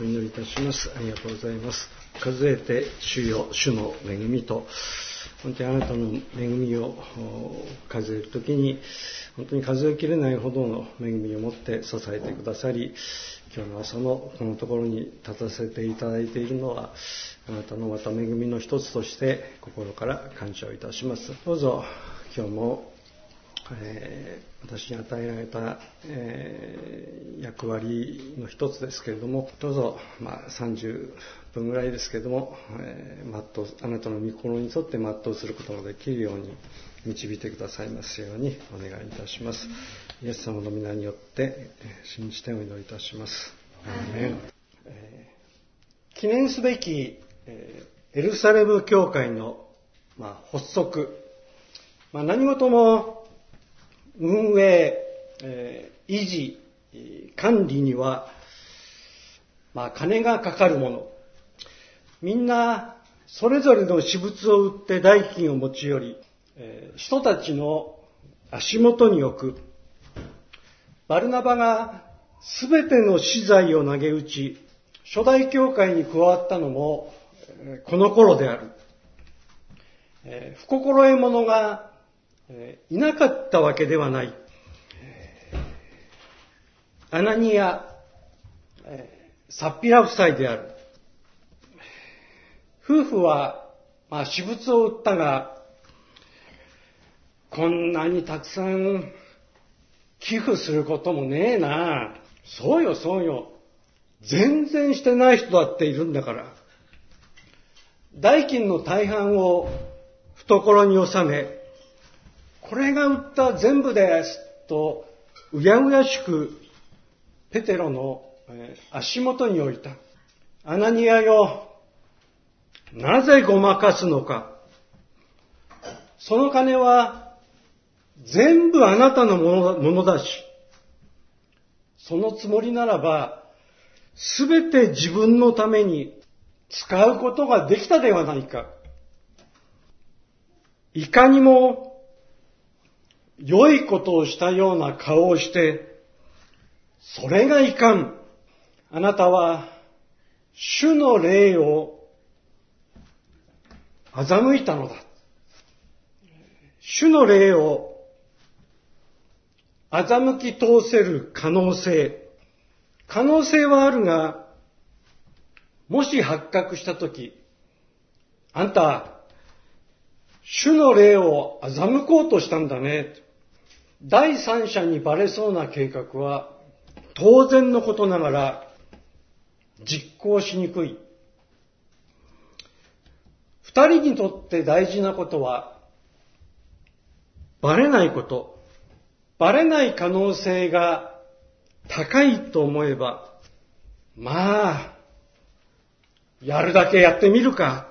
お祈りいたします。ありがとうございます。数えて主よ、主の恵みと、本当にあなたの恵みを数えるときに、本当に数えきれないほどの恵みを持って支えてくださり、今日の朝のこのところに立たせていただいているのは、あなたのまた恵みの一つとして心から感謝をいたします。どうぞ今日もえー、私に与えられた、えー、役割の一つですけれども、どうぞ、まあ、30分ぐらいですけれども、えー、全うあなたの御心に沿って全うすることができるように導いてくださいますようにお願いいたします。イエス様の皆によって信じてお祈りいたします。え記念すべき、えエルサレム教会の、まあ、発足、まあ、何事も運営、維持、管理には、まあ、金がかかるもの。みんな、それぞれの私物を売って代金を持ち寄り、え、人たちの足元に置く。バルナバがすべての資材を投げ打ち、初代教会に加わったのも、この頃である。え、不心得者がいなかったわけではない。アナニア、サッピラ夫妻である。夫婦は、まあ、私物を売ったが、こんなにたくさん寄付することもねえな。そうよ、そうよ。全然してない人だっているんだから。代金の大半を懐に収め、これが売った全部ですと、うやうやしくペテロの足元に置いた。アナニアよ、なぜごまかすのか。その金は全部あなたのものだし、そのつもりならば、すべて自分のために使うことができたではないか。いかにも良いことをしたような顔をして、それがいかん。あなたは、主の霊を欺いたのだ。主の霊を欺き通せる可能性。可能性はあるが、もし発覚したとき、あんた、主の霊を欺こうとしたんだね。第三者にバレそうな計画は当然のことながら実行しにくい。二人にとって大事なことはバレないこと。バレない可能性が高いと思えば、まあ、やるだけやってみるか。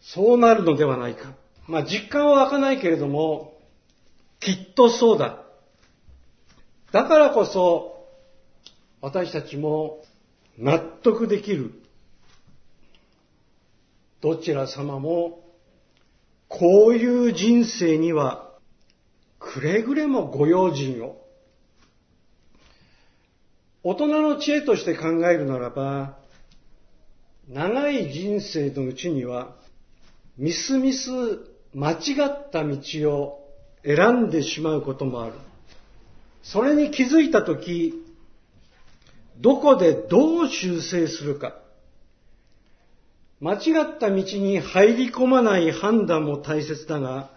そうなるのではないか。まあ実感は湧かないけれども、きっとそうだ。だからこそ、私たちも納得できる。どちら様も、こういう人生には、くれぐれもご用心を。大人の知恵として考えるならば、長い人生のうちには、みすみす間違った道を選んでしまうこともある。それに気づいたとき、どこでどう修正するか。間違った道に入り込まない判断も大切だが、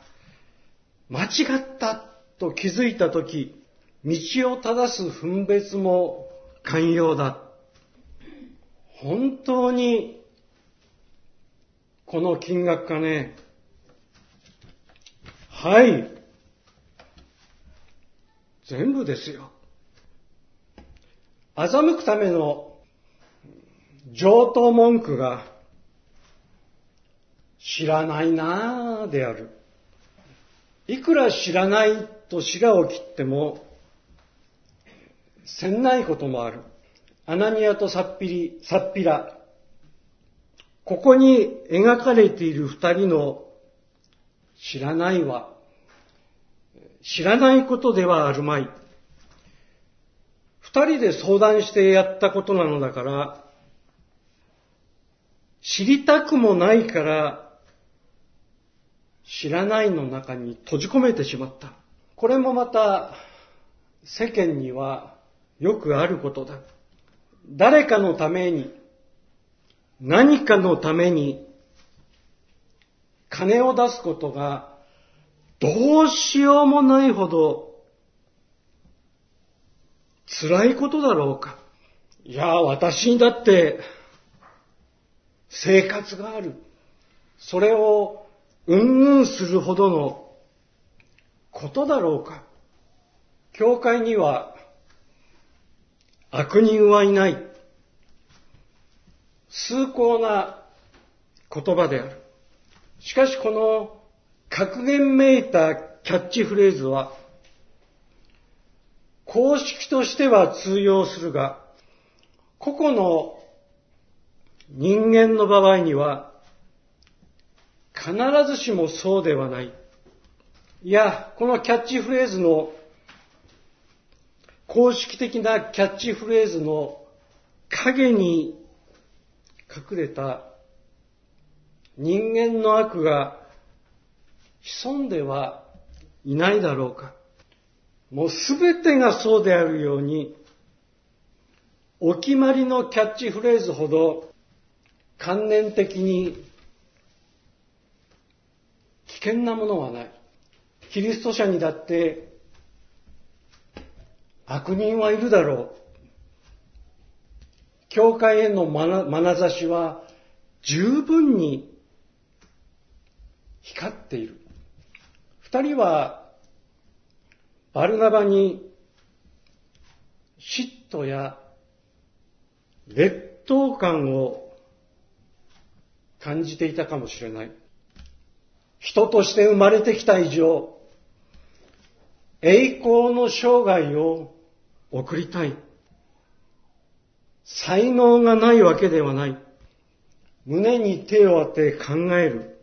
間違ったと気づいたとき、道を正す分別も寛容だ。本当に、この金額かね。はい。全部ですよ。欺くための上等文句が知らないなぁである。いくら知らないと白を切ってもせんないこともある。アナニアとサッピリ、サッピラ。ここに描かれている二人の知らないは知らないことではあるまい。二人で相談してやったことなのだから、知りたくもないから、知らないの中に閉じ込めてしまった。これもまた世間にはよくあることだ。誰かのために、何かのために、金を出すことがどうしようもないほど辛いことだろうか。いや、私にだって生活がある。それをうんうんするほどのことだろうか。教会には悪人はいない。崇高な言葉である。しかしこの格言めいたキャッチフレーズは公式としては通用するが、個々の人間の場合には必ずしもそうではない。いや、このキャッチフレーズの公式的なキャッチフレーズの影に隠れた人間の悪が潜んではいないだろうか。もうすべてがそうであるように、お決まりのキャッチフレーズほど観念的に危険なものはない。キリスト者にだって悪人はいるだろう。教会への眼差しは十分に光っている。二人はバルナバに嫉妬や劣等感を感じていたかもしれない。人として生まれてきた以上、栄光の生涯を送りたい。才能がないわけではない。胸に手を当て考える。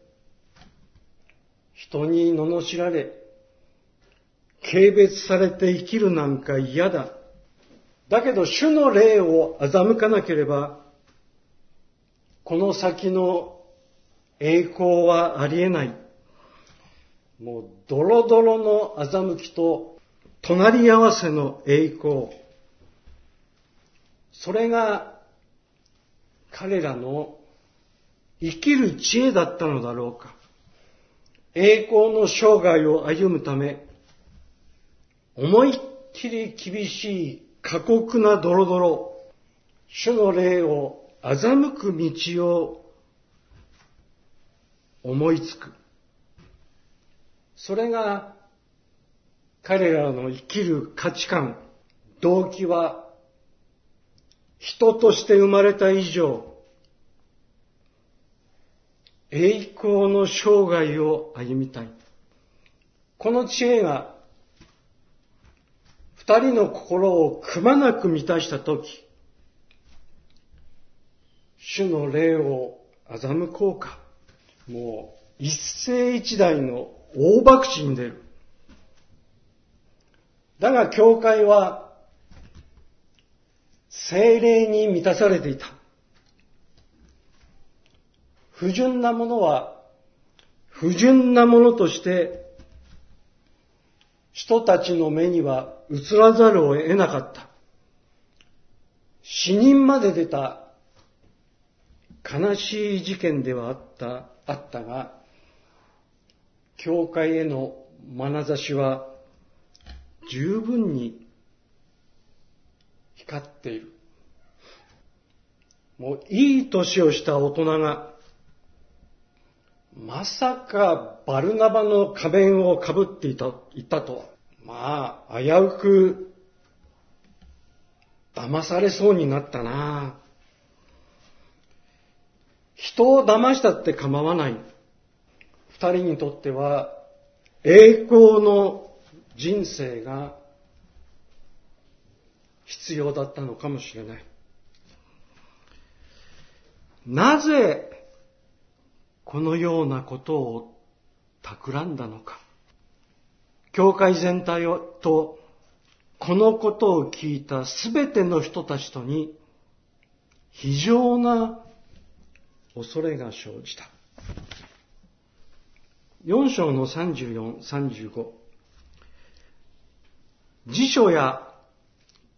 人に罵られ、軽蔑されて生きるなんか嫌だ。だけど主の霊を欺かなければ、この先の栄光はありえない。もうドロドロの欺きと隣り合わせの栄光。それが彼らの生きる知恵だったのだろうか。栄光の生涯を歩むため、思いっきり厳しい過酷なドロドロ、主の霊を欺く道を思いつく。それが彼らの生きる価値観、動機は、人として生まれた以上、栄光の生涯を歩みたい。この知恵が、二人の心をくまなく満たしたとき、主の霊を欺こうか。もう一世一代の大爆死に出る。だが教会は精霊に満たされていた。不純なものは不純なものとして人たちの目には映らざるを得なかった。死人まで出た悲しい事件ではあった、あったが、教会への眼差しは十分に光っている。もういい年をした大人が、まさかバルナバの仮面をかぶっていた、いたとは。まあ、危うく騙されそうになったな人を騙したって構わない。二人にとっては栄光の人生が必要だったのかもしれない。なぜこのようなことを企んだのか。教会全体をとこのことを聞いたすべての人たちとに非常な恐れが生じた。4章の34、35。辞書や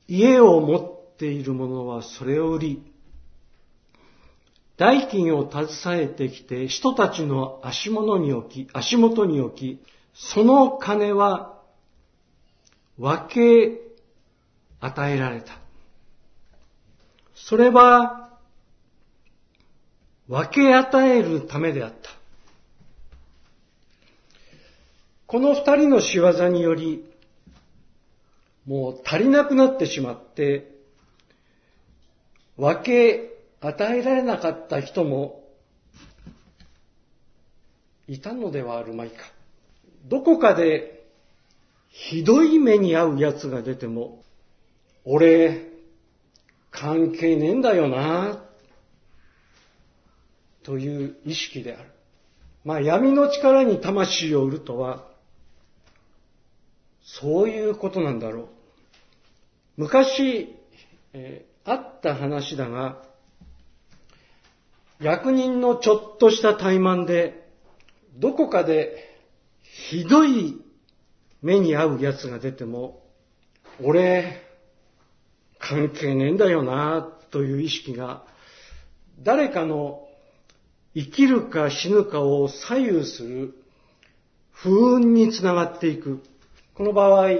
家を持っている者はそれを売り、代金を携えてきて人たちの足元に置き、足元に置き、その金は分け与えられた。それは分け与えるためであった。この二人の仕業により、もう足りなくなってしまって、分け与えられなかった人もいたのではあるまいか。どこかでひどい目に遭う奴が出ても、俺、関係ねえんだよな、という意識である。まあ闇の力に魂を売るとは、そういうことなんだろう。昔、えー、あった話だが、役人のちょっとした怠慢で、どこかでひどい目に遭う奴が出ても、俺、関係ねえんだよな、という意識が、誰かの生きるか死ぬかを左右する不運につながっていく。この場合、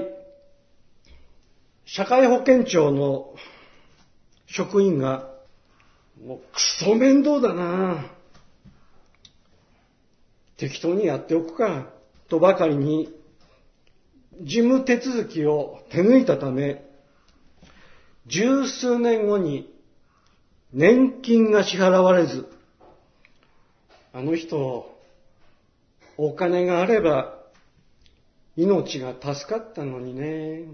社会保険庁の職員が、もうクソ面倒だな適当にやっておくか、とばかりに、事務手続きを手抜いたため、十数年後に年金が支払われず、あの人、お金があれば命が助かったのにね。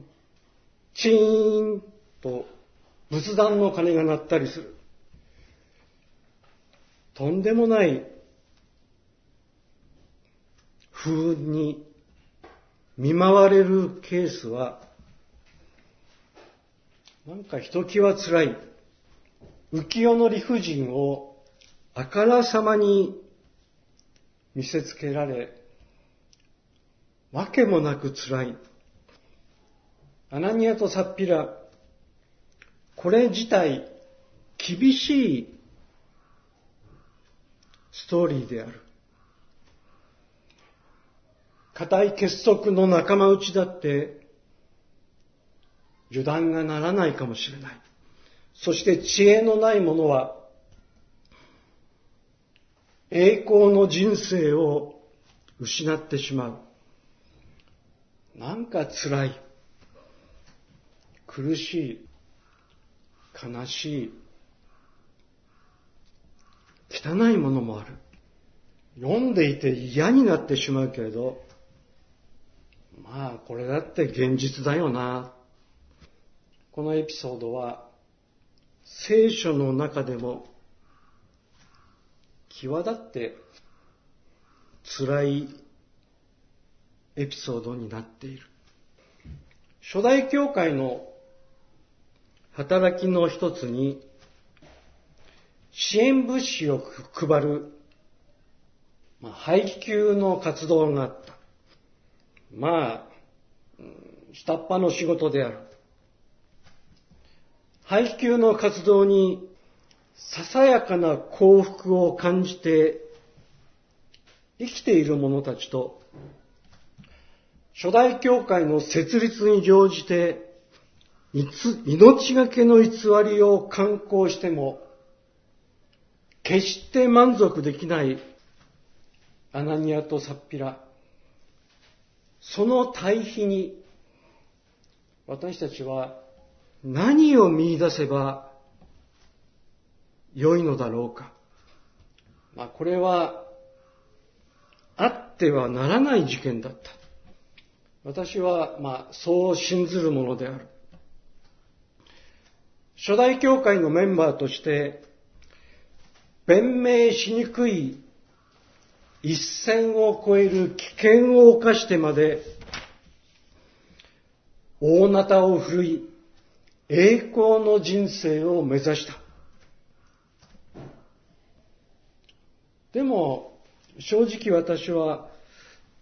チーンと仏壇の鐘が鳴ったりする。とんでもない不運に見舞われるケースは、なんかひときわ辛い。浮世の理不尽をあからさまに見せつけられ、わけもなく辛い。アナニアとサッピラ、これ自体厳しいストーリーである。固い結束の仲間内だって油断がならないかもしれない。そして知恵のない者は栄光の人生を失ってしまう。なんか辛い、苦しい、悲しい、汚いものもある。読んでいて嫌になってしまうけれど、まあこれだって現実だよな。このエピソードは聖書の中でも際立って辛いエピソードになっている。初代教会の働きの一つに、支援物資を配る、まあ、配給の活動があった。まあ、下っ端の仕事である。配給の活動にささやかな幸福を感じて生きている者たちと初代教会の設立に乗じて、命がけの偽りを刊行しても、決して満足できないアナニアとサッピラ。その対比に、私たちは何を見出せば良いのだろうか。まあ、これは、あってはならない事件だった。私は、まあ、そう信ずるものである。初代教会のメンバーとして、弁明しにくい一線を越える危険を冒してまで、大なたを振るい、栄光の人生を目指した。でも、正直私は、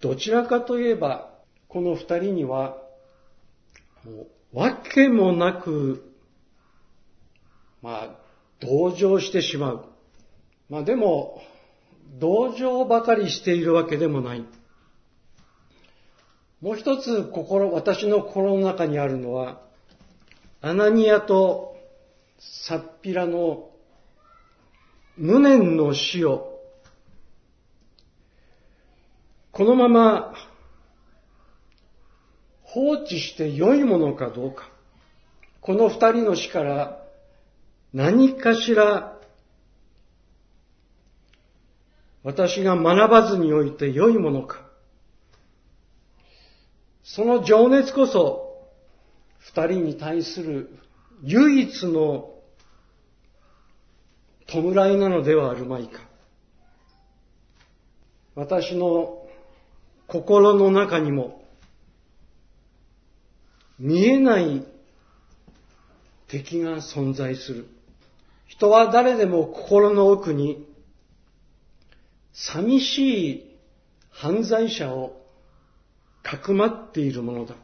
どちらかといえば、この二人には、もう、わけもなく、まあ、同情してしまう。まあでも、同情ばかりしているわけでもない。もう一つ心、私の心の中にあるのは、アナニアとサッピラの無念の死を、このまま放置して良いものかどうか。この二人の死から何かしら私が学ばずにおいて良いものか。その情熱こそ、二人に対する唯一の弔いなのではあるまいか。私の心の中にも見えない敵が存在する。人は誰でも心の奥に寂しい犯罪者をかくまっているものだ。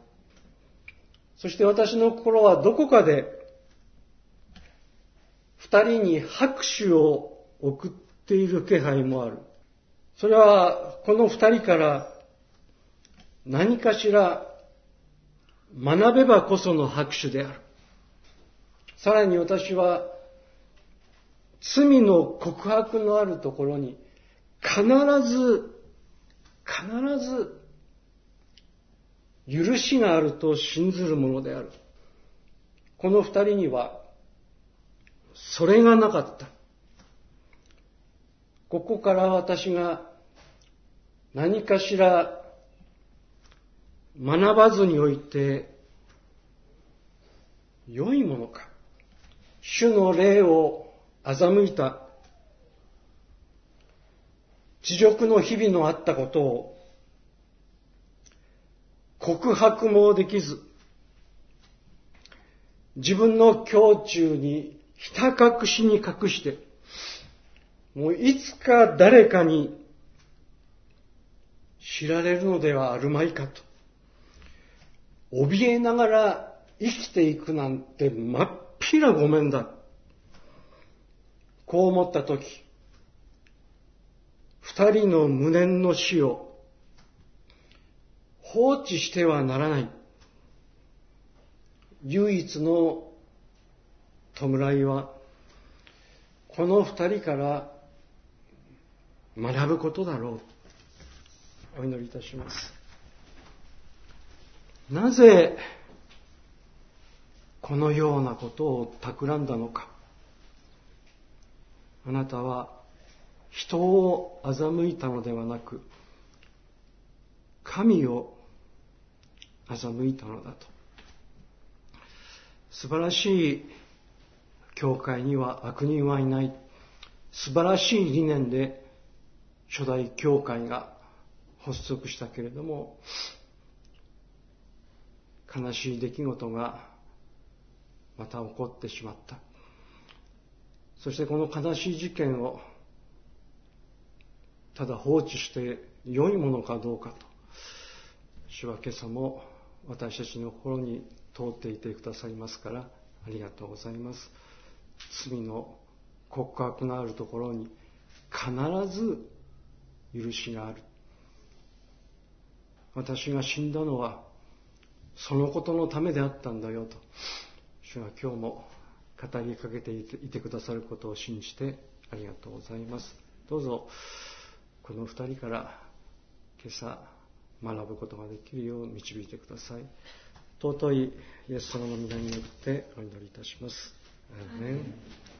そして私の心はどこかで二人に拍手を送っている気配もある。それはこの二人から何かしら学べばこその拍手である。さらに私は罪の告白のあるところに必ず、必ず、許しがあると信ずるものである。この二人には、それがなかった。ここから私が何かしら学ばずにおいて良いものか。主の霊を欺いた地獄の日々のあったことを告白もできず、自分の胸中にひた隠しに隠して、もういつか誰かに知られるのではあるまいかと、怯えながら生きていくなんてまっぴらごめんだ。こう思ったとき、二人の無念の死を放置してはならない。唯一の弔いは、この二人から学ぶことだろう。お祈りいたします。なぜ、このようなことを企んだのか。あなたは人を欺いたのではなく、神を欺いたのだと。素晴らしい教会には悪人はいない。素晴らしい理念で初代教会が発足したけれども、悲しい出来事がまた起こってしまった。そしてこの悲しい事件をただ放置して良いものかどうかと。主は今朝も私たちの心に通っていてくださいますからありがとうございます。罪の告白のあるところに必ず許しがある。私が死んだのはそのことのためであったんだよと。主は今日も語りかけていてくださることを信じてありがとうございます。どうぞ。この二人から今朝学ぶことができるよう導いてください。尊いイエス様の皆によってお祈りいたします。アーメン